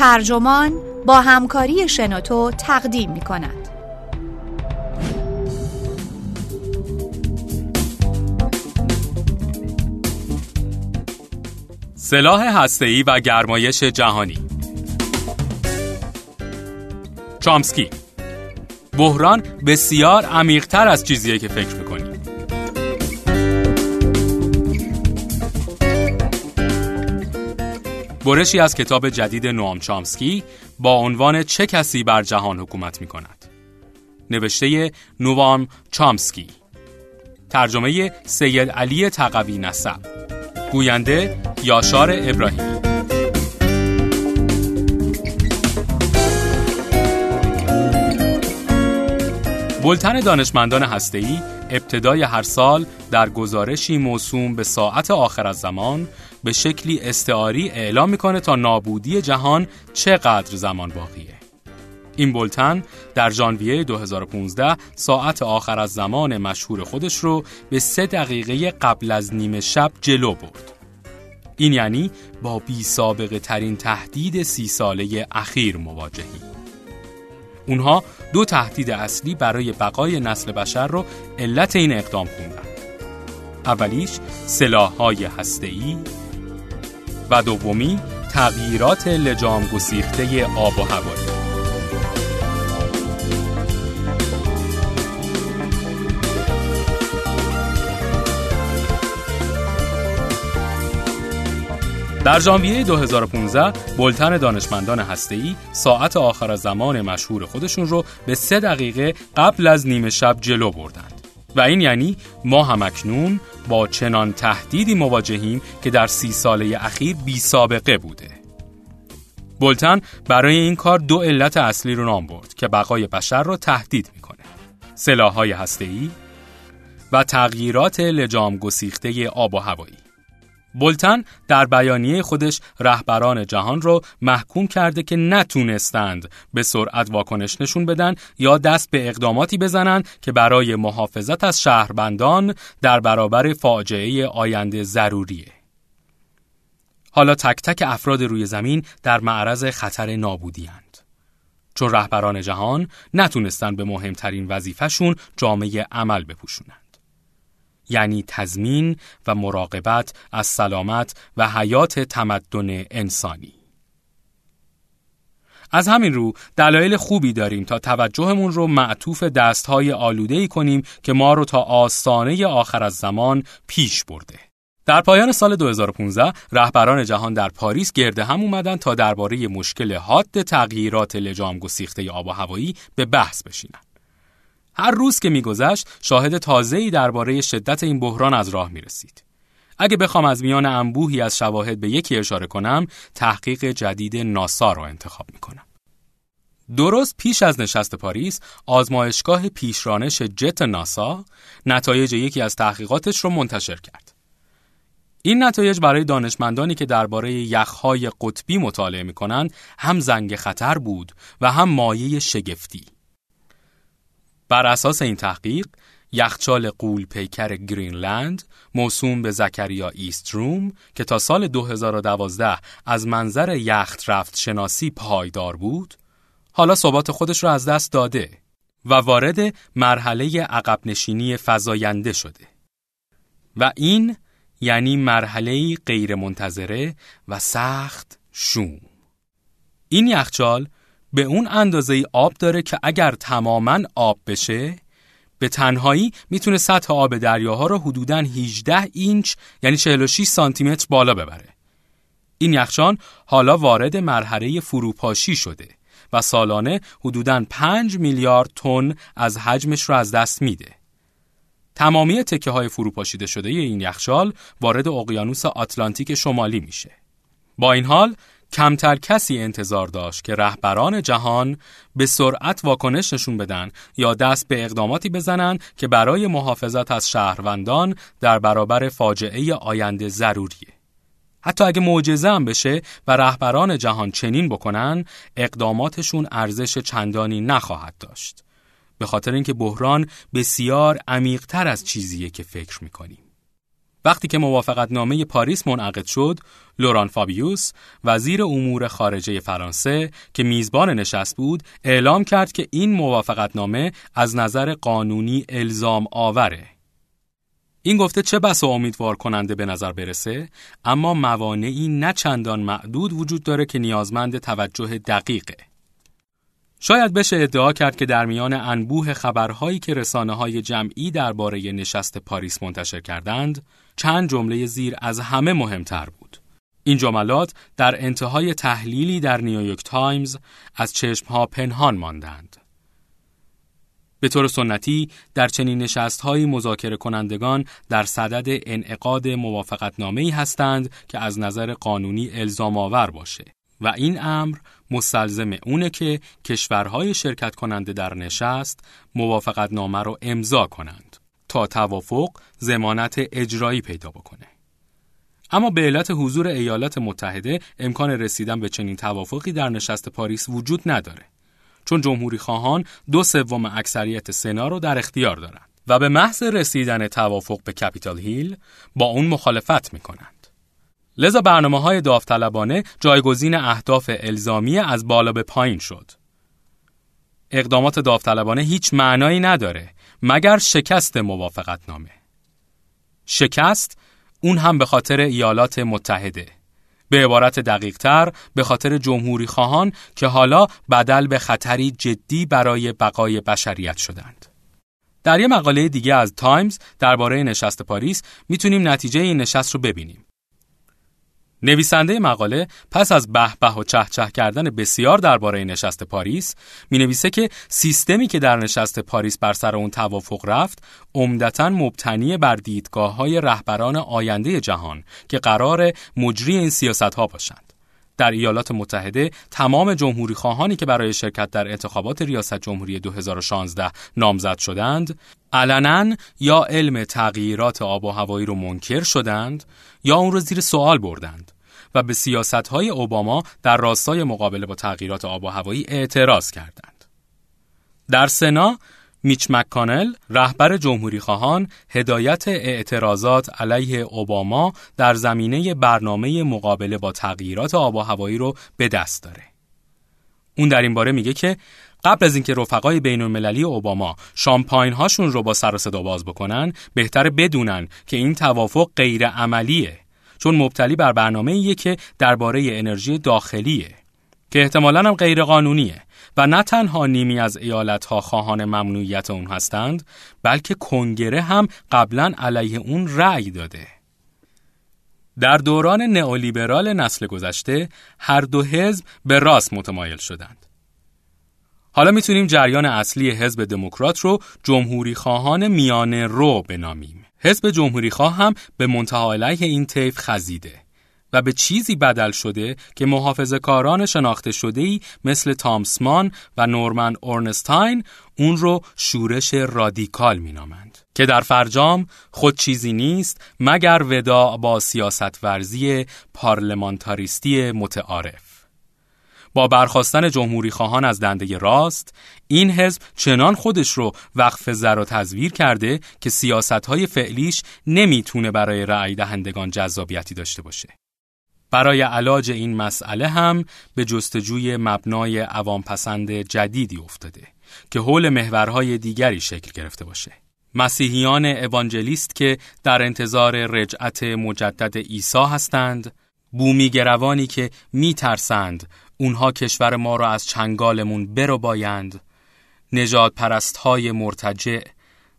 ترجمان با همکاری شنوتو تقدیم می کند. سلاح هسته‌ای و گرمایش جهانی. چامسکی. بحران بسیار عمیقتر از چیزیه که فکر می‌کنی. برشی از کتاب جدید نوام چامسکی با عنوان چه کسی بر جهان حکومت می کند نوشته نوام چامسکی. ترجمه سید علی تقوی نسب. گوینده یاشار ابراهیمی بلتن دانشمندان هسته‌ای ابتدای هر سال در گزارشی موسوم به ساعت آخر از زمان به شکلی استعاری اعلام می‌کنه تا نابودی جهان چقدر زمان باقیه. این بلتن در ژانویه 2015 ساعت آخر از زمان مشهور خودش رو به سه دقیقه قبل از نیمه شب جلو برد. این یعنی با بی سابقه ترین تهدید سی ساله اخیر مواجهیم. اونها دو تهدید اصلی برای بقای نسل بشر رو علت این اقدام خوندن. اولیش سلاح‌های هسته‌ای و دومی تغییرات لجام گسیخته آب و هوایی. در ژانویه 2015 بلتن دانشمندان هسته‌ای ساعت آخر زمان مشهور خودشون رو به سه دقیقه قبل از نیمه شب جلو بردند و این یعنی ما همکنون با چنان تهدیدی مواجهیم که در سی ساله اخیر بی سابقه بوده. بلتن برای این کار دو علت اصلی رو نام برد که بقای بشر را تهدید می‌کنه. سلاح‌های هسته‌ای و تغییرات لجام گسیخته آب و هوایی. بولتن در بیانیه خودش رهبران جهان رو محکوم کرده که نتونستند به سرعت واکنش نشون بدن یا دست به اقداماتی بزنند که برای محافظت از شهربندان در برابر فاجعه آینده ضروریه. حالا تک تک افراد روی زمین در معرض خطر نابودی هند. چون رهبران جهان نتونستن به مهمترین وظیفهشون جامعه عمل بپوشونن. یعنی تضمین و مراقبت از سلامت و حیات تمدن انسانی. از همین رو دلایل خوبی داریم تا توجهمون رو معطوف دستهای آلوده ای کنیم که ما رو تا آستانه آخر از زمان پیش برده. در پایان سال 2015 رهبران جهان در پاریس گرده هم اومدن تا درباره مشکل حاد تغییرات لجام گسیخته آب و هوایی به بحث بشینن. هر روز که میگذشت شاهد تازه‌ای درباره شدت این بحران از راه می رسید. اگه بخوام از میان انبوهی از شواهد به یکی اشاره کنم، تحقیق جدید ناسا را انتخاب می کنم. درست پیش از نشست پاریس، آزمایشگاه پیشرانش جت ناسا نتایج یکی از تحقیقاتش رو منتشر کرد. این نتایج برای دانشمندانی که درباره یخهای قطبی مطالعه می کنند هم زنگ خطر بود و هم مایه شگفتی. بر اساس این تحقیق یخچال قول پیکر گرینلند موسوم به زکریا ایستروم که تا سال 2012 از منظر یخت رفت شناسی پایدار بود حالا ثبات خودش را از دست داده و وارد مرحله عقب نشینی فزاینده شده. و این یعنی مرحله غیر منتظره و سخت شوم. این یخچال به اون اندازه آب داره که اگر تماما آب بشه به تنهایی می‌تونه سطح آب دریاها رو حدوداً 18 اینچ یعنی 46 سانتی متر بالا ببره. این یخچان حالا وارد مرحله فروپاشی شده و سالانه حدوداً 5 میلیارد تن از حجمش رو از دست میده. تمامی تکه های فروپاشیده شده این یخچال وارد اقیانوس آتلانتیک شمالی میشه. با این حال کمتر کسی انتظار داشت که رهبران جهان به سرعت واکنش نشون بدن یا دست به اقداماتی بزنن که برای محافظت از شهروندان در برابر فاجعه آینده ضروریه. حتی اگه معجزه هم بشه و رهبران جهان چنین بکنن، اقداماتشون ارزش چندانی نخواهد داشت. به خاطر اینکه بحران بسیار عمیقتر از چیزیه که فکر می‌کنیم. وقتی که موافقت نامه پاریس منعقد شد، لوران فابیوس، وزیر امور خارجه فرانسه که میزبان نشست بود، اعلام کرد که این موافقت نامه از نظر قانونی الزام آوره. این گفته چه بسا امیدوار کننده به نظر برسه اما موانعی نه چندان معدود وجود داره که نیازمند توجه دقیقه شاید بشه ادعا کرد که در میان انبوه خبرهایی که رسانه های جمعی درباره نشست پاریس منتشر کردند چند جمله زیر از همه مهمتر بود. این جملات در انتهای تحلیلی در نیویورک تایمز از چشمها پنهان ماندند. به طور سنتی در چنین نشستهایی مذاکره کنندگان در صدد انعقاد موافقتنامه هستند که از نظر قانونی الزام آور باشه. و این امر مستلزم اونه که کشورهای شرکت کننده در نشست موافقتنامه رو امضا کنند تا توافق زمانت اجرایی پیدا بکنه. اما به علت حضور ایالات متحده امکان رسیدن به چنین توافقی در نشست پاریس وجود نداره. چون جمهوری خواهان دو سوم اکثریت سنا رو در اختیار دارند و به محض رسیدن توافق به کپیتال هیل با اون مخالفت می کنند. لذا برنامه های داوطلبانه جایگزین اهداف الزامی از بالا به پایین شد. اقدامات داوطلبانه هیچ معنایی نداره مگر شکست موافقت نامه. شکست اون هم به خاطر ایالات متحده. به عبارت دقیق تر به خاطر جمهوری خواهان که حالا بدل به خطری جدی برای بقای بشریت شدند. در یه مقاله دیگه از تایمز درباره نشست پاریس می‌تونیم نتیجه این نشست رو ببینیم. نویسنده مقاله پس از به به و چه چه کردن بسیار درباره نشست پاریس می نویسه که سیستمی که در نشست پاریس بر سر اون توافق رفت عمدتا مبتنی بر دیدگاه های رهبران آینده جهان که قرار مجری این سیاست ها باشند. در ایالات متحده تمام جمهوری خواهانی که برای شرکت در انتخابات ریاست جمهوری 2016 نامزد شدند علنا یا علم تغییرات آب و هوایی رو منکر شدند یا اون رو زیر سوال بردند و به سیاست های اوباما در راستای مقابله با تغییرات آب و هوایی اعتراض کردند. در سنا میچ مکانل رهبر جمهوری خواهان هدایت اعتراضات علیه اوباما در زمینه برنامه مقابله با تغییرات آب و هوایی رو به دست داره. اون در این باره میگه که قبل از اینکه رفقای بین المللی اوباما شامپاین هاشون رو با سر صدا باز بکنن بهتر بدونن که این توافق غیر عملیه چون مبتلی بر برنامه ایه که درباره انرژی داخلیه که احتمالاً هم غیر قانونیه و نه تنها نیمی از ایالت ها خواهان ممنوعیت اون هستند بلکه کنگره هم قبلا علیه اون رأی داده. در دوران نئولیبرال نسل گذشته هر دو حزب به راست متمایل شدند. حالا می‌تونیم جریان اصلی حزب دموکرات رو جمهوری خواهان میانه رو بنامیم. حزب جمهوری خواه هم به منتها علیه این طیف خزیده و به چیزی بدل شده که محافظه کاران شناخته شده ای مثل تامسمان و نورمن اورنستاین اون رو شورش رادیکال مینامند که در فرجام خود چیزی نیست مگر ودا با سیاست ورزی پارلمانتاریستی متعارف با برخواستن جمهوری خواهان از دنده راست این حزب چنان خودش رو وقف زر و تزویر کرده که سیاست های فعلیش نمی‌تونه برای رأی دهندگان جذابیتی داشته باشه. برای علاج این مسئله هم به جستجوی مبنای عوام پسند جدیدی افتاده که حول محورهای دیگری شکل گرفته باشه. مسیحیان اوانجلیست که در انتظار رجعت مجدد عیسی هستند، بومیگروانی که میترسند اونها کشور ما را از چنگالمون برو بایند نجات پرست های مرتجع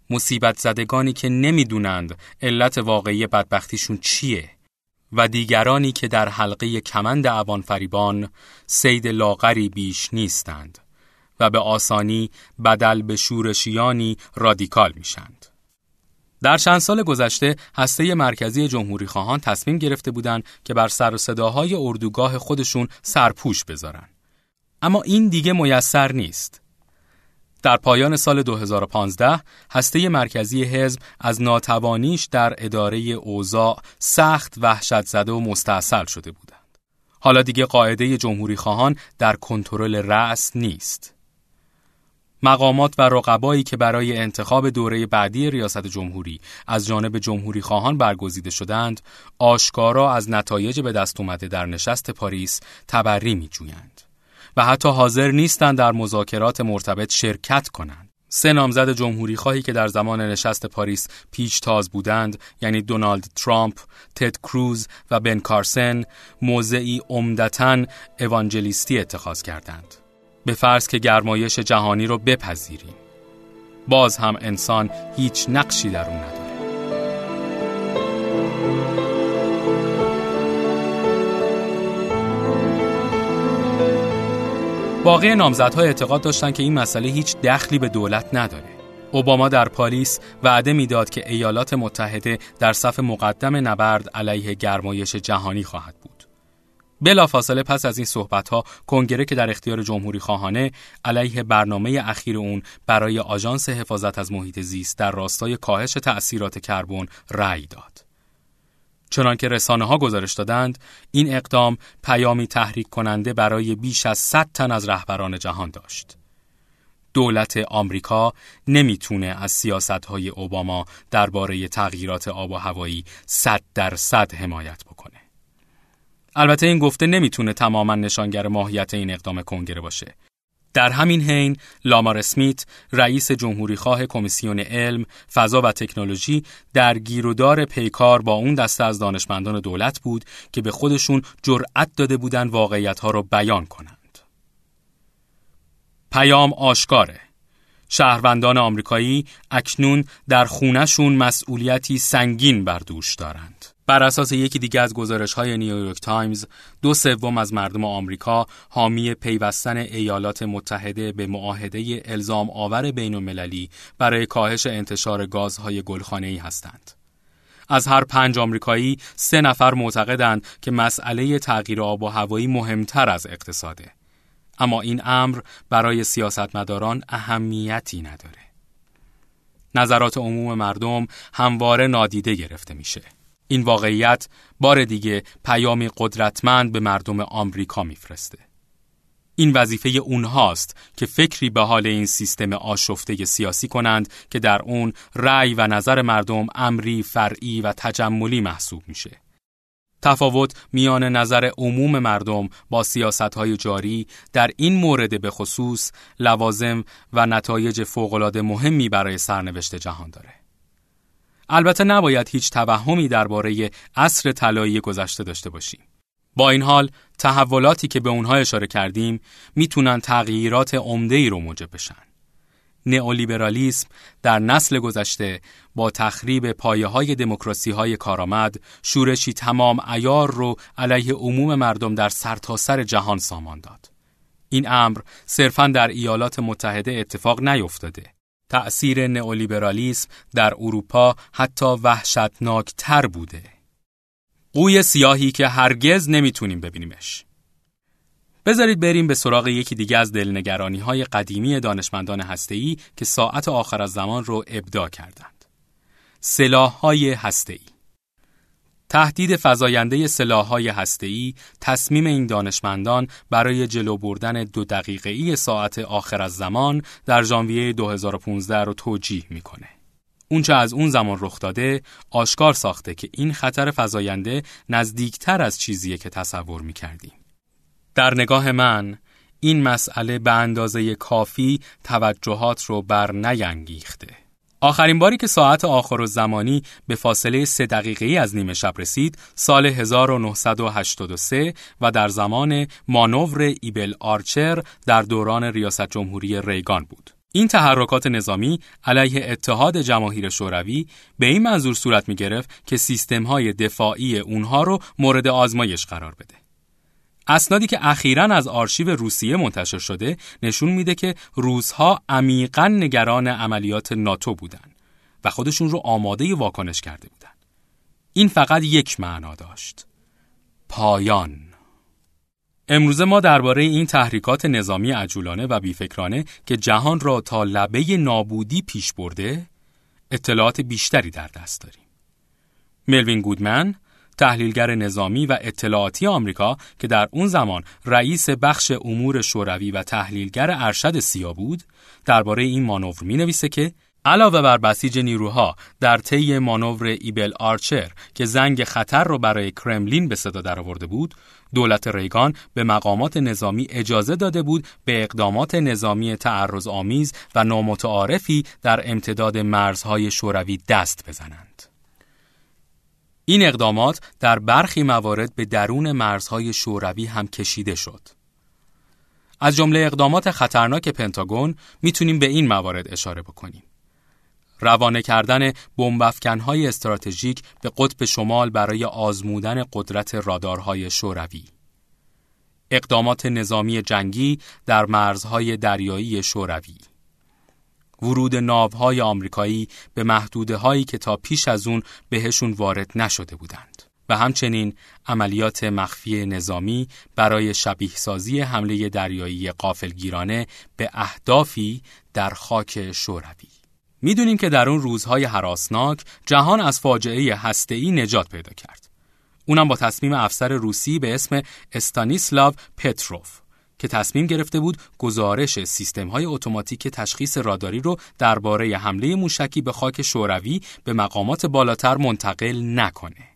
مصیبت زدگانی که نمی‌دونند علت واقعی بدبختیشون چیه و دیگرانی که در حلقه کمند عوان فریبان سید لاغری بیش نیستند و به آسانی بدل به شورشیانی رادیکال میشند. در چند سال گذشته هسته مرکزی جمهوری خواهان تصمیم گرفته بودند که بر سر صداهای اردوگاه خودشون سرپوش بذارن. اما این دیگه میسر نیست. در پایان سال 2015 هسته مرکزی حزب از ناتوانیش در اداره اوضاع سخت وحشت زده و مستاصل شده بودند. حالا دیگه قاعده جمهوری خواهان در کنترل رأس نیست. مقامات و رقبایی که برای انتخاب دوره بعدی ریاست جمهوری از جانب جمهوری خواهان برگزیده شدند، آشکارا از نتایج به دست اومده در نشست پاریس تبری می جویند و حتی حاضر نیستند در مذاکرات مرتبط شرکت کنند. سه نامزد جمهوری خواهی که در زمان نشست پاریس پیچ تاز بودند یعنی دونالد ترامپ، تد کروز و بن کارسن موضعی عمدتا اوانجلیستی اتخاذ کردند. به فرض که گرمایش جهانی رو بپذیریم باز هم انسان هیچ نقشی در اون نداره باقی نامزدها اعتقاد داشتند که این مسئله هیچ دخلی به دولت نداره. اوباما در پاریس وعده می‌داد که ایالات متحده در صف مقدم نبرد علیه گرمایش جهانی خواهد. بلافاصله پس از این صحبتها کنگره که در اختیار جمهوری خواهانه علیه برنامه اخیر اون برای آژانس حفاظت از محیط زیست در راستای کاهش تأثیرات کربن رأی داد. چنانکه رسانه ها گزارش دادند این اقدام پیامی تحریک کننده برای بیش از 100 تن از رهبران جهان داشت. دولت آمریکا نمی‌تونه از سیاست های اوباما درباره تغییرات آب و هوایی 100 درصد حمایت بکنه. البته این گفته نمی‌تونه تماما نشانگر ماهیت این اقدام کنگره باشه. در همین حین لامار اسمیت رئیس جمهوری خواه کمیسیون علم، فضا و تکنولوژی در گیرودار پیکار با اون دسته از دانشمندان دولت بود که به خودشون جرأت داده بودن واقعیت ها رو بیان کنند. پیام آشکاره. شهروندان آمریکایی اکنون در خونشون مسئولیتی سنگین بر دوش دارند. بر اساس یکی دیگه از گزارش های نیویورک تایمز دو سوم از مردم آمریکا حامی پیوستن ایالات متحده به معاهده الزام آور بین المللی برای کاهش انتشار گازهای ای هستند. از هر پنج آمریکایی سه نفر معتقدند که مسئله تغییر آب و هوایی مهمتر از اقتصاده. اما این امر برای سیاستمداران اهمیتی نداره. نظرات عموم مردم همواره نادیده گرفته میشه. این واقعیت بار دیگه پیامی قدرتمند به مردم آمریکا میفرسته. این وظیفه اونهاست که فکری به حال این سیستم آشفته سیاسی کنند که در اون رأی و نظر مردم امری فرعی و تجملی محسوب میشه. تفاوت میان نظر عموم مردم با سیاست های جاری در این مورد به خصوص لوازم و نتایج فوقالعاده مهمی برای سرنوشت جهان داره. البته نباید هیچ توهمی درباره عصر طلایی گذشته داشته باشیم. با این حال تحولاتی که به اونها اشاره کردیم می‌تونن تغییرات عمده ای رو موجب بشن. نئولیبرالیسم در نسل گذشته با تخریب پایه های دموکراسی های کارآمد شورشی تمام ایار رو علیه عموم مردم در سرتاسر سر جهان سامان داد. این امر صرفا در ایالات متحده اتفاق نیفتاده تأثیر نئولیبرالیسم در اروپا حتی وحشتناکتر بوده. قوی سیاهی که هرگز نمی‌تونیم ببینیمش. بذارید بریم به سراغ یکی دیگه از دلنگرانی های قدیمی دانشمندان هسته‌ای که ساعت آخر از زمان رو ابدا کردند. سلاح های هسته‌ای تهدید فزاینده سلاح‌های هسته‌ای تصمیم این دانشمندان برای جلو بردن دو دقیقه‌ای ساعت آخر از زمان در ژانویه 2015 رو توجیه می‌کنه. اونچه از اون زمان رخ داده آشکار ساخته که این خطر فزاینده نزدیکتر از چیزیه که تصور می‌کردیم. در نگاه من این مسئله به اندازه کافی توجهات رو بر نینگیخته. آخرین باری که ساعت آخر و زمانی به فاصله سه دقیقه از نیمه شب رسید سال 1983 و در زمان مانور ایبل آرچر در دوران ریاست جمهوری ریگان بود. این تحرکات نظامی علیه اتحاد جماهیر شوروی به این منظور صورت می گرفت که سیستم های دفاعی اونها رو مورد آزمایش قرار بده. اسنادی که اخیرا از آرشیو روسیه منتشر شده نشون میده که روزها عمیقا نگران عملیات ناتو بودن و خودشون رو آماده واکنش کرده بودن. این فقط یک معنا داشت. پایان. امروزه ما درباره این تحریکات نظامی عجولانه و بیفکرانه که جهان را تا لبه نابودی پیش برده اطلاعات بیشتری در دست داریم. ملوین گودمن تحلیلگر نظامی و اطلاعاتی آمریکا که در اون زمان رئیس بخش امور شوروی و تحلیلگر ارشد سیا بود درباره این مانور می نویسه که علاوه بر بسیج نیروها در طی مانور ایبل آرچر که زنگ خطر رو برای کرملین به صدا درآورده بود دولت ریگان به مقامات نظامی اجازه داده بود به اقدامات نظامی تعرض آمیز و نامتعارفی در امتداد مرزهای شوروی دست بزنند. این اقدامات در برخی موارد به درون مرزهای شوروی هم کشیده شد. از جمله اقدامات خطرناک پنتاگون می‌تونیم به این موارد اشاره بکنیم. روانه کردن بمبافکنهای استراتژیک به قطب شمال برای آزمودن قدرت رادارهای شوروی اقدامات نظامی جنگی در مرزهای دریایی شوروی ورود ناوهای آمریکایی به محدوده هایی که تا پیش از اون بهشون وارد نشده بودند. و همچنین عملیات مخفی نظامی برای شبیه سازی حمله دریایی قافلگیرانه به اهدافی در خاک شوروی. می‌دونیم که در اون روزهای حراسناک جهان از فاجعه هسته‌ای نجات پیدا کرد. اونم با تصمیم افسر روسی به اسم استانیسلاو پتروف. که تصمیم گرفته بود گزارش سیستم های اتوماتیک تشخیص راداری رو درباره حمله موشکی به خاک شوروی به مقامات بالاتر منتقل نکنه.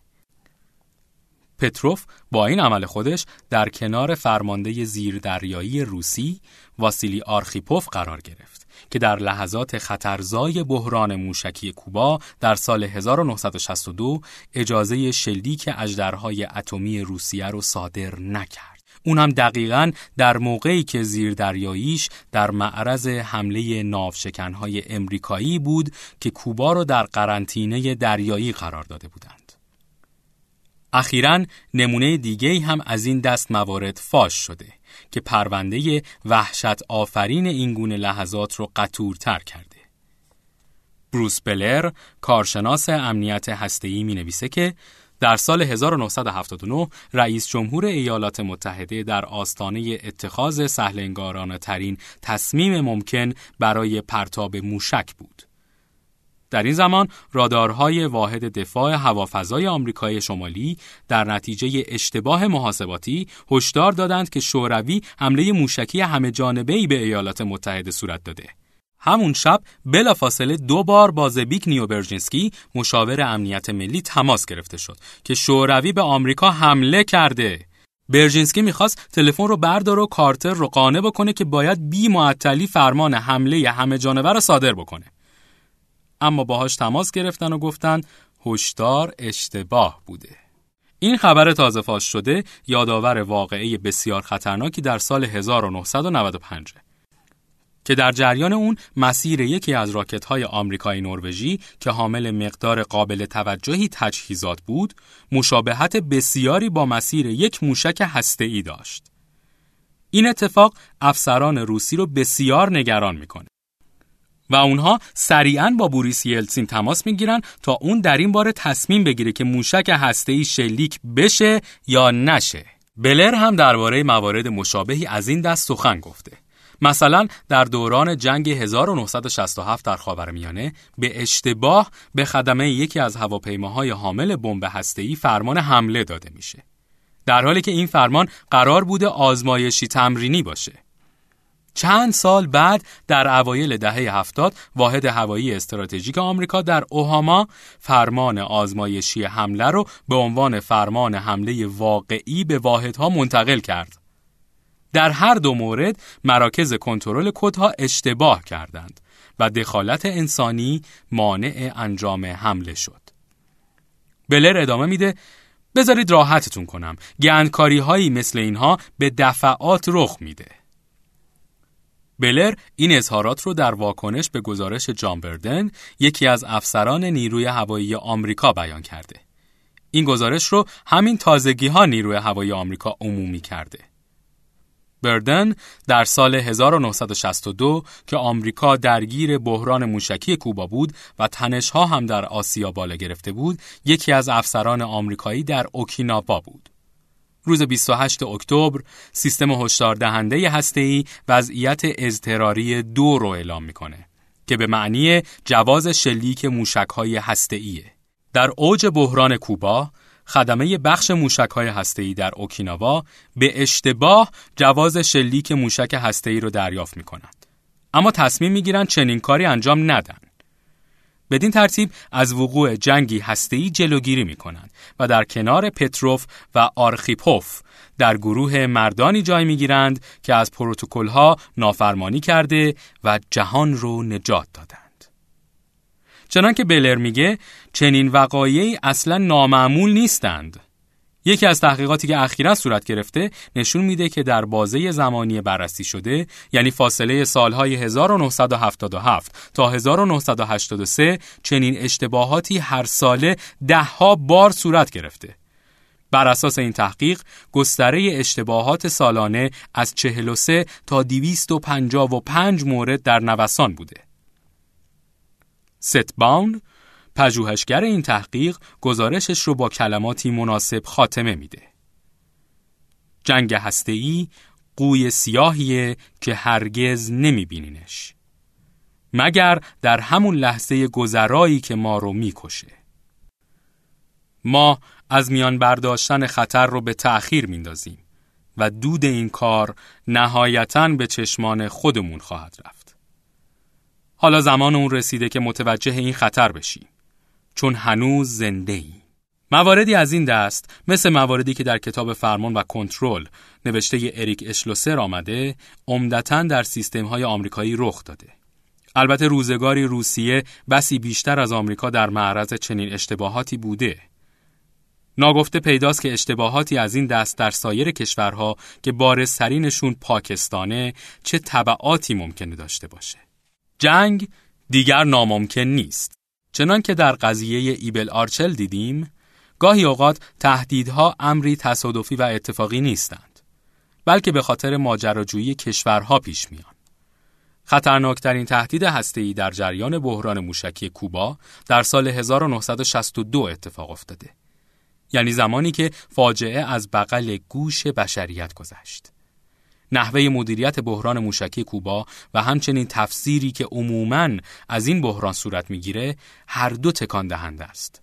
پتروف با این عمل خودش در کنار فرمانده زیردریایی روسی واسیلی آرخیپوف قرار گرفت. که در لحظات خطرزای بحران موشکی کوبا در سال 1962 اجازه شلیک اجدرهای اتمی روسیه رو صادر نکرد. اون هم دقیقا در موقعی که زیردریاییش در معرض حمله ناوشکنهای امریکایی بود که کوبا رو در قرنطینه دریایی قرار داده بودند. اخیرا نمونه دیگه هم از این دست موارد فاش شده که پرونده وحشت آفرین این گونه لحظات رو قطورتر کرده. بروس بلر کارشناس امنیت هسته‌ای می نویسه که در سال 1979 رئیس جمهور ایالات متحده در آستانه اتخاذ سهلنگارانه ترین تصمیم ممکن برای پرتاب موشک بود. در این زمان رادارهای واحد دفاع هوافضای آمریکای شمالی در نتیجه اشتباه محاسباتی هشدار دادند که شوروی حمله موشکی همه جانبه‌ای به ایالات متحده صورت داده. همون شب بلافاصله دو بار با زبیک نیوبرژینسکی مشاور امنیت ملی تماس گرفته شد که شوروی به آمریکا حمله کرده. برژینسکی می‌خواست تلفن رو بردار و کارتر رو قانع بکنه که باید بی معطلی فرمان حمله همه جانبه را صادر بکنه. اما باهاش تماس گرفتن و گفتن هشدار اشتباه بوده. این خبر تازه فاش شده یادآور واقعه بسیار خطرناکی در سال 1995 که در جریان اون مسیر یکی از راکت های آمریکایی نروژی که حامل مقدار قابل توجهی تجهیزات بود مشابهت بسیاری با مسیر یک موشک هسته‌ای داشت. این اتفاق افسران روسی رو بسیار نگران می‌کنه. و اونها سریعا با بوریس یلتسین تماس می‌گیرن تا اون در این باره تصمیم بگیره که موشک هسته‌ای شلیک بشه یا نشه. بلر هم درباره موارد مشابهی از این دست سخن گفته. مثلا در دوران جنگ 1967 در خاورمیانه به اشتباه به خدمه یکی از هواپیماهای حامل بمب هسته‌ای فرمان حمله داده میشه. در حالی که این فرمان قرار بوده آزمایشی تمرینی باشه. چند سال بعد در اوایل دهه هفتاد واحد هوایی استراتژیک آمریکا در اوهاما فرمان آزمایشی حمله رو به عنوان فرمان حمله واقعی به واحدها منتقل کرد. در هر دو مورد مراکز کنترل کدها اشتباه کردند و دخالت انسانی مانع انجام حمله شد. بلر ادامه میده بذارید راحتتون کنم گندکاری هایی مثل اینها به دفعات رخ میده. بلر این اظهارات رو در واکنش به گزارش جان بردن یکی از افسران نیروی هوایی آمریکا بیان کرده. این گزارش رو همین تازگی ها نیروی هوایی آمریکا عمومی کرده. بردن در سال 1962 که آمریکا درگیر بحران موشکی کوبا بود و تنشها هم در آسیا بالا گرفته بود، یکی از افسران آمریکایی در اوکیناوا بود. روز 28 اکتبر سیستم هشدار دهنده هسته‌ای وضعیت اضطراری دو رو اعلام می‌کنه که به معنی جواز شلیک موشک‌های هسته‌ایه. در اوج بحران کوبا خدمه بخش موشک های هسته‌ای در اوکیناوا به اشتباه جواز شلیک موشک هسته‌ای رو دریافت می کنند. اما تصمیم می گیرند چنین کاری انجام ندن. بدین ترتیب از وقوع جنگی هسته‌ای جلوگیری می کنند و در کنار پتروف و آرخیپوف در گروه مردانی جای می گیرند که از ها نافرمانی کرده و جهان رو نجات دادند. چنانکه بلر میگه چنین وقایعی اصلا نامعمول نیستند. یکی از تحقیقاتی که اخیرا صورت گرفته نشون میده که در بازه زمانی بررسی شده یعنی فاصله سالهای 1977 تا 1983 چنین اشتباهاتی هر ساله دهها بار صورت گرفته. بر اساس این تحقیق گستره اشتباهات سالانه از 43 تا 255 مورد در نوسان بوده. ستباون پژوهشگر این تحقیق گزارشش رو با کلماتی مناسب خاتمه میده. جنگ هسته‌ای قوی سیاهیه که هرگز نمیبینینش. مگر در همون لحظه گذرایی که ما رو می‌کشه. ما از میان برداشتن خطر رو به تأخیر میندازیم و دود این کار نهایتا به چشمان خودمون خواهد رفت. حالا زمان اون رسیده که متوجه این خطر بشیم. چون هنوز زنده ای. مواردی از این دست مثل مواردی که در کتاب فرمان و کنترل نوشته اریک اشلوسر آمده عمدتا در سیستم های آمریکایی رخ داده. البته روزگاری روسیه بسی بیشتر از آمریکا در معرض چنین اشتباهاتی بوده. ناگفته پیداست که اشتباهاتی از این دست در سایر کشورها که بارزترینشون پاکستانه چه طبعاتی ممکنه داشته باشه. جنگ دیگر ناممکن نیست. چنان که در قضیه ایبل آرچل دیدیم، گاهی اوقات تهدیدها امری تصادفی و اتفاقی نیستند، بلکه به خاطر ماجراجویی کشورها پیش میان. خطرناکترین تهدید هسته‌ای در جریان بحران موشکی کوبا در سال 1962 اتفاق افتاده. یعنی زمانی که فاجعه از بغل گوش بشریت گذشت. نحوه مدیریت بحران موشکی کوبا و همچنین تفسیری که عموماً از این بحران صورت می‌گیره هر دو تکان دهنده است.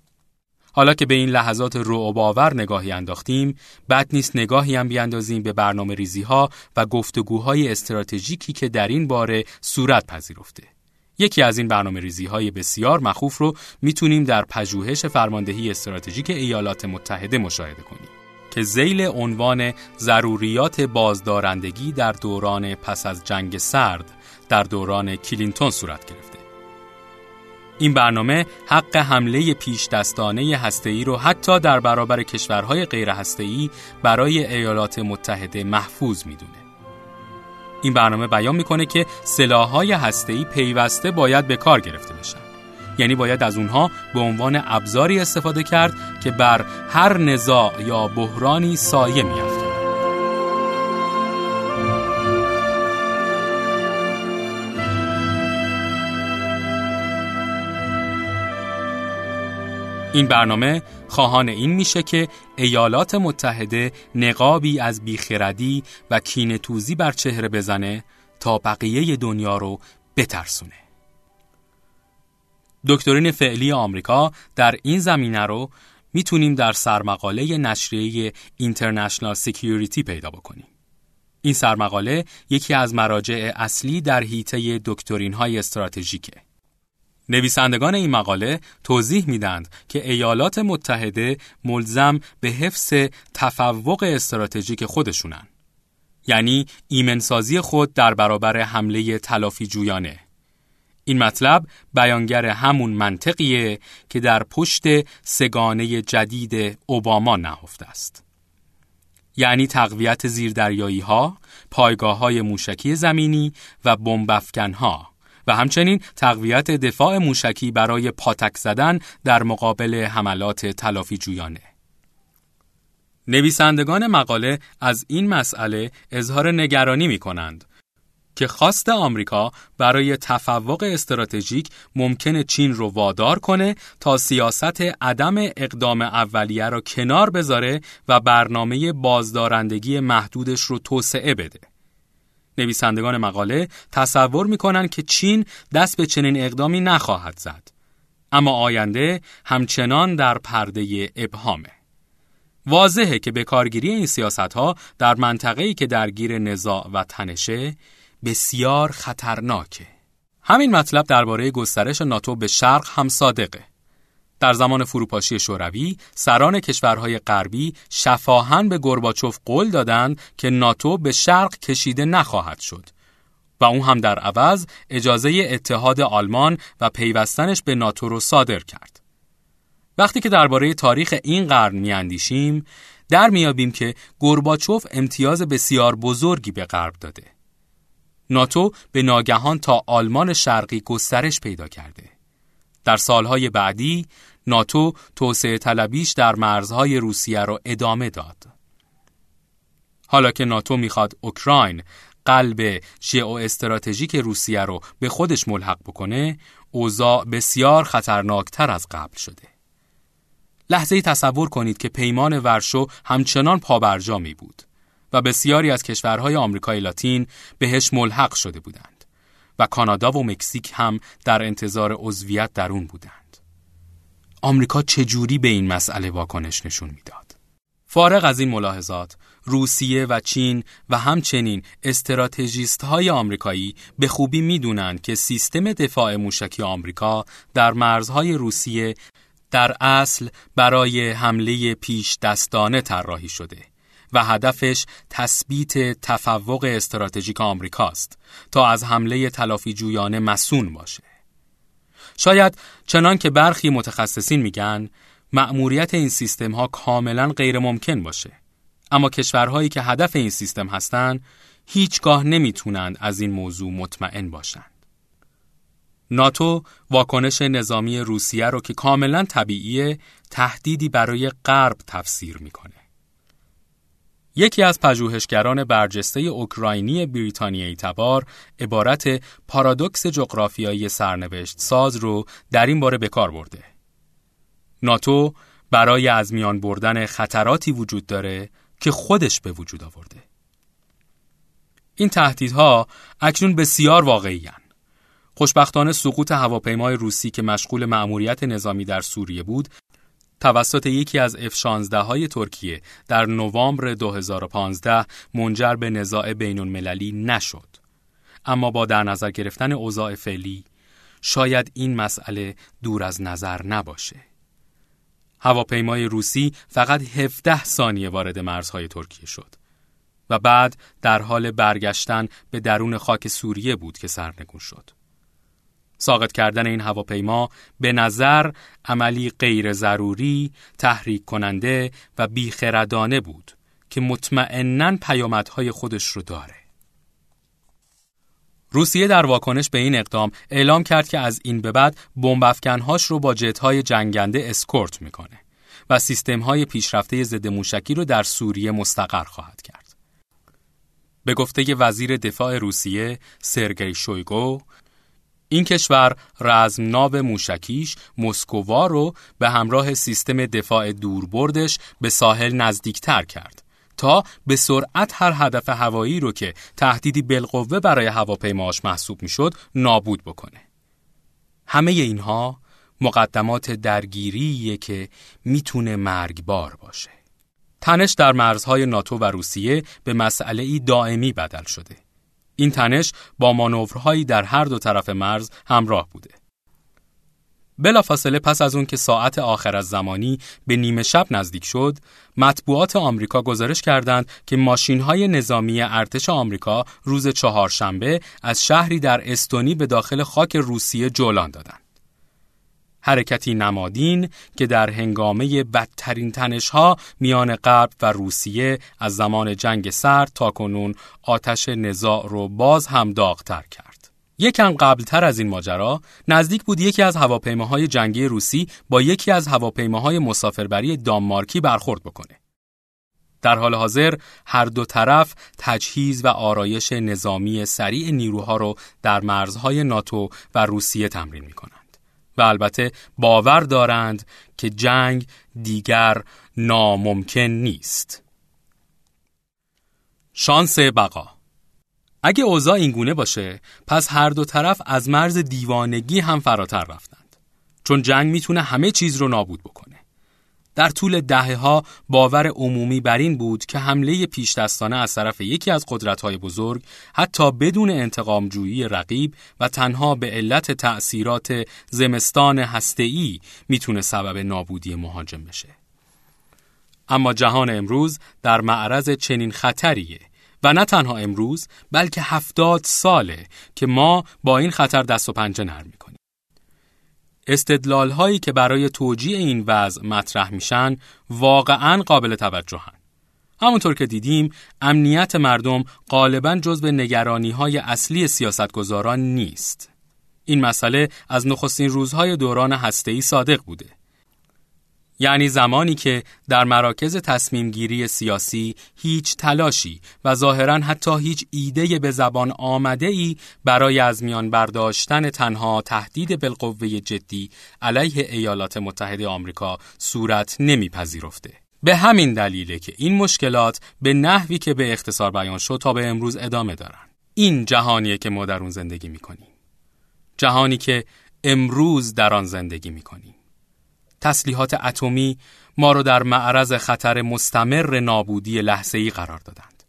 حالا که به این لحظات رو باور نگاهی انداختیم، بد نیست نگاهی هم بیاندازیم به برنامه ریزی ها و گفتگوهای استراتژیکی که در این باره صورت پذیرفته. یکی از این برنامه ریزی های بسیار مخوف رو می‌تونیم در پژوهش فرماندهی استراتژیک ایالات متحده مشاهده کنیم. که زیل عنوان ضروریات بازدارندگی در دوران پس از جنگ سرد در دوران کلینتون صورت گرفته. این برنامه حق حمله پیش دستانه هسته‌ای رو حتی در برابر کشورهای غیر هسته‌ای برای ایالات متحده محفوظ می‌دونه. این برنامه بیان می‌کنه که سلاح‌های هسته‌ای پیوسته باید به کار گرفته بشن. یعنی باید از اونها به عنوان ابزاری استفاده کرد که بر هر نزاع یا بحرانی سایه میافت. این برنامه خواهان این میشه که ایالات متحده نقابی از بیخردی و کینتوزی بر چهره بزنه تا بقیه دنیا رو بترسونه. دکترین فعلی آمریکا در این زمینه رو می‌تونیم در سرمقاله نشریه اینترنشنال سکیوریتی پیدا بکنیم. این سرمقاله یکی از مراجع اصلی در حیطه دکترین های استراتژیکه. نویسندگان این مقاله توضیح میدند که ایالات متحده ملزم به حفظ تفوق استراتژیک خودشونن. یعنی ایمنسازی خود در برابر حمله تلافی جویانه. این مطلب بیانگر همون منطقیه که در پشت سگانه جدید اوباما نهفته است. یعنی تقویت زیردریایی ها، پایگاه های موشکی زمینی و بمبافکن ها و همچنین تقویت دفاع موشکی برای پاتک زدن در مقابل حملات تلافی جویانه. نویسندگان مقاله از این مسئله اظهار نگرانی می کنند که خواست آمریکا برای تفوق استراتژیک ممکنه چین رو وادار کنه تا سیاست عدم اقدام اولیه را کنار بذاره و برنامه بازدارندگی محدودش رو توسعه بده. نویسندگان مقاله تصور می‌کنن که چین دست به چنین اقدامی نخواهد زد. اما آینده همچنان در پرده ابهامه. واضحه که به کارگیری این سیاست ها در منطقه‌ای که درگیر نزاع و تنشه بسیار خطرناکه. همین مطلب درباره گسترش ناتو به شرق هم صادقه. در زمان فروپاشی شوروی سران کشورهای غربی شفاهن به گرباچوف قول دادند که ناتو به شرق کشیده نخواهد شد و اون هم در عوض اجازه اتحاد آلمان و پیوستنش به ناتو رو صادر کرد. وقتی که درباره تاریخ این قرن میاندیشیم در میابیم که گرباچوف امتیاز بسیار بزرگی به غرب داده. ناتو به ناگهان تا آلمان شرقی گسترش پیدا کرده. در سالهای بعدی ناتو توسعه طلبیش در مرزهای روسیه را ادامه داد. حالا که ناتو می‌خواد اوکراین قلب ژئو استراتژیک روسیه رو به خودش ملحق بکنه، اوضاع بسیار خطرناکتر از قبل شده. لحظه تصور کنید که پیمان ورشو همچنان پابرجا می بود و بسیاری از کشورهای آمریکای لاتین بهش ملحق شده بودند و کانادا و مکزیک هم در انتظار عضویت در اون بودند. آمریکا چجوری به این مسئله واکنش نشون می‌داد؟ فارغ از این ملاحظات، روسیه و چین و همچنین استراتژیست های آمریکایی به خوبی می‌دونند که سیستم دفاع موشکی آمریکا در مرزهای روسیه در اصل برای حمله پیش دستانه طراحی شده و هدفش تثبیت تفوق استراتژیک آمریکاست تا از حمله تلافی جویانه مسون باشه. شاید چنان که برخی متخصصین میگن مأموریت این سیستم ها کاملا غیر ممکن باشه. اما کشورهایی که هدف این سیستم هستند هیچگاه نمی‌تونند از این موضوع مطمئن باشند. ناتو واکنش نظامی روسیه رو که کاملا طبیعیه تهدیدی برای غرب تفسیر می‌کنه. یکی از پژوهشگران برجسته اوکراینی بریتانیایی تبار عبارت پارادوکس جغرافیایی سرنوشت ساز رو در این باره به کار برده. ناتو برای از میان بردن خطراتی وجود داره که خودش به وجود آورده. این تهدیدها اکنون بسیار واقعی خوشبختانه سقوط هواپیمای روسی که مشغول مأموریت نظامی در سوریه بود توسط یکی از F-16 های ترکیه در نوامبر 2015 منجر به نزاع بین المللی نشد. اما با در نظر گرفتن اوضاع فعلی شاید این مسئله دور از نظر نباشه. هواپیمای روسی فقط 17 ثانیه وارد مرزهای ترکیه شد و بعد در حال برگشتن به درون خاک سوریه بود که سرنگون شد. ساقط کردن این هواپیما به نظر عملی غیر ضروری، تحریک کننده و بیخردانه بود که مطمئنا پیامدهای خودش رو داره. روسیه در واکنش به این اقدام اعلام کرد که از این به بعد بمبافکنهاش رو با جت‌های جنگنده اسکورت می‌کنه و سیستم‌های پیشرفته ضد موشکی رو در سوریه مستقر خواهد کرد. به گفته وزیر دفاع روسیه سرگئی شویگو این کشور رزمناو موشکیش مسکووا رو به همراه سیستم دفاع دوربردش به ساحل نزدیکتر کرد تا به سرعت هر هدف هوایی رو که تهدیدی بالقوه برای هواپیماش محسوب می‌شد نابود بکنه. همه اینها مقدمات درگیریه که می‌تونه مرگبار باشه. تنش در مرزهای ناتو و روسیه به مسئله ای دائمی بدل شده. این تنش با مانورهایی در هر دو طرف مرز همراه بوده. بلافاصله پس از اون که ساعت آخر از زمانی به نیمه شب نزدیک شد، مطبوعات آمریکا گزارش کردند که ماشین‌های نظامی ارتش آمریکا روز چهارشنبه از شهری در استونی به داخل خاک روسیه جولان دادند. حرکتی نمادین که در هنگامه بدترین تنشها میان غرب و روسیه از زمان جنگ سرد تا کنون آتش نزاع رو باز هم داغتر کرد. یکم قبلتر از این ماجرا نزدیک بود یکی از هواپیماهای جنگی روسی با یکی از هواپیماهای مسافربری دانمارکی برخورد بکنه. در حال حاضر هر دو طرف تجهیز و آرایش نظامی سریع نیروها رو در مرزهای ناتو و روسیه تمرین می‌کنند. و البته باور دارند که جنگ دیگر ناممکن نیست. شانس بقا. اگه اوضاع اینگونه باشه پس هر دو طرف از مرز دیوانگی هم فراتر رفتند. چون جنگ می‌تونه همه چیز رو نابود بکنه. در طول دهه ها باور عمومی بر این بود که حمله پیش دستانه از طرف یکی از قدرت‌های بزرگ حتی بدون انتقامجویی رقیب و تنها به علت تأثیرات زمستان هسته‌ای می‌تونه سبب نابودی مهاجم بشه. اما جهان امروز در معرض چنین خطریه و نه تنها امروز بلکه هفتاد ساله که ما با این خطر دست و پنجه نرم می‌کنیم. استدلال هایی که برای توجیه این وضع مطرح میشن واقعا قابل توجهن. همونطور که دیدیم امنیت مردم غالبا جزو نگرانی های اصلی سیاستگزاران نیست. این مسئله از نخستین روزهای دوران هسته‌ای صادق بوده. یعنی زمانی که در مراکز تصمیم گیری سیاسی هیچ تلاشی و ظاهرا حتی هیچ ایده به زبان آمده ای برای از میان برداشتن تنها تهدید بالقوه جدی علیه ایالات متحده آمریکا صورت نمیپذیرفته. به همین دلیله که این مشکلات به نحوی که به اختصار بیان شد تا به امروز ادامه دارن. این جهانیه که ما در اون زندگی می‌کنیم. جهانی که امروز در آن زندگی می‌کنیم. تسلیحات اتمی ما رو در معرض خطر مستمر نابودی لحظه‌ای قرار دادند.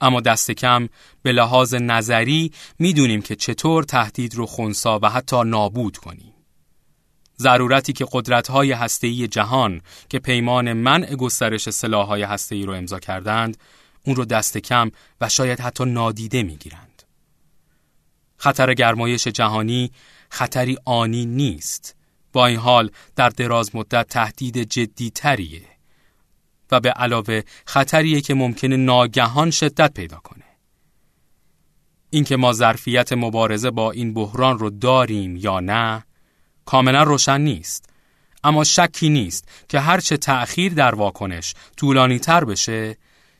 اما دست کم به لحاظ نظری می‌دونیم که چطور تهدید رو خونسا و حتی نابود کنیم. ضرورتی که قدرت‌های هسته‌ای جهان که پیمان منع گسترش سلاح‌های هسته‌ای رو امضا کردند، اون رو دست کم و شاید حتی نادیده می‌گیرند. خطر گرمایش جهانی خطری آنی نیست با این حال در دراز مدت تهدید جدی تریه و به علاوه خطریه که ممکنه ناگهان شدت پیدا کنه. اینکه ما ظرفیت مبارزه با این بحران رو داریم یا نه کاملا روشن نیست اما شکی نیست که هرچه تأخیر در واکنش طولانی تر بشه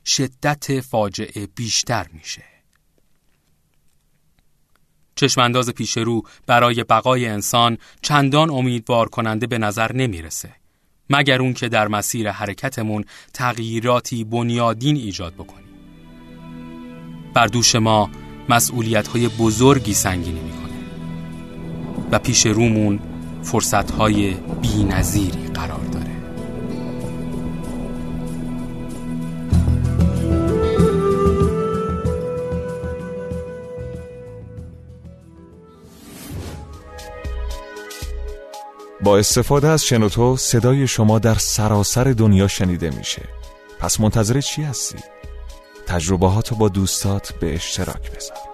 شدت فاجعه بیشتر میشه چشمانداز پیش رو برای بقای انسان چندان امیدوار کننده به نظر نمی‌رسه. مگر اون که در مسیر حرکتمون تغییراتی بنیادین ایجاد بکنیم. بر دوش ما مسئولیت های بزرگی سنگینی می‌کنه. و پیش رومون فرصت های بی قرار داره. با استفاده از شنوتو صدای شما در سراسر دنیا شنیده میشه پس منتظر چی هستی؟ تجربه با دوستات به اشتراک بذار